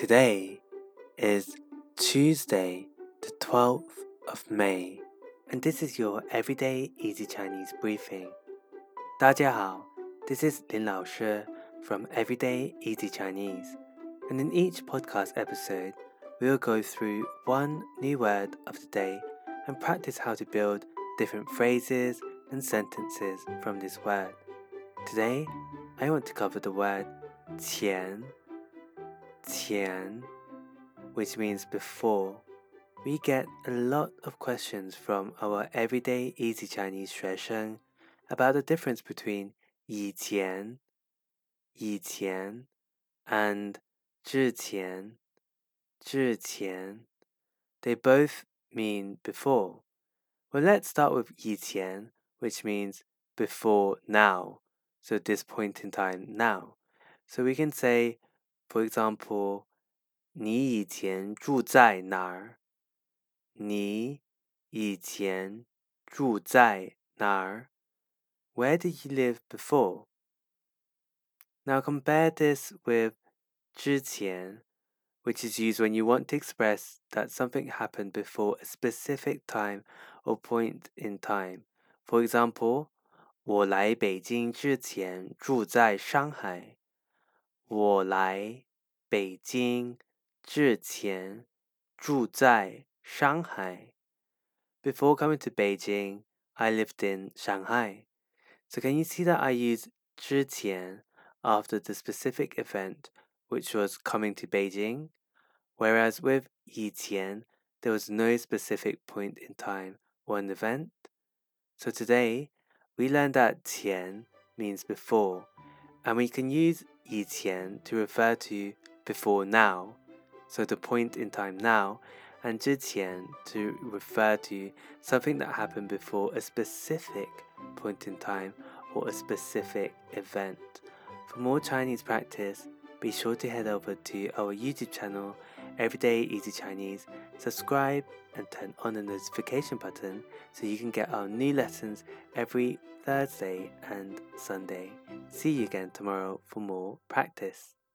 Today is Tuesday, the 12th of May, and this is your Everyday Easy Chinese Briefing. 大家好, this is Lin Lao Shi from Everyday Easy Chinese, and in each podcast episode, we'll go through one new word of the day and practice how to build different phrases and sentences from this word. Today, I want to cover the word 前前 which means before. We get a lot of questions from our everyday easy Chinese 学生 about the difference between 以前,以前 and 之前,之前. They both mean before. Well, let's start with 以前, which means before now. So this point in time now. So we can say for example, 你以前住在哪儿？你以前住在哪儿？Where did you live before? Now compare this with 之前, which is used when you want to express that something happened before a specific time or point in time. For example, 我来北京之前住在上海。 我来北京之前住在上海。Before coming to Beijing, I lived in Shanghai. So can you see that I use 之前 after the specific event, which was coming to Beijing? Whereas with 以前, there was no specific point in time or an event. So today, we learned that 前 means before, and we can use 以前 to refer to before now, so the point in time now, and 之前 to refer to something that happened before a specific point in time or a specific event. For more Chinese practice, be sure to head over to our YouTube channel, Everyday Easy Chinese, subscribe and turn on the notification button so you can get our new lessons every Thursday and Sunday. See you again tomorrow for more practice.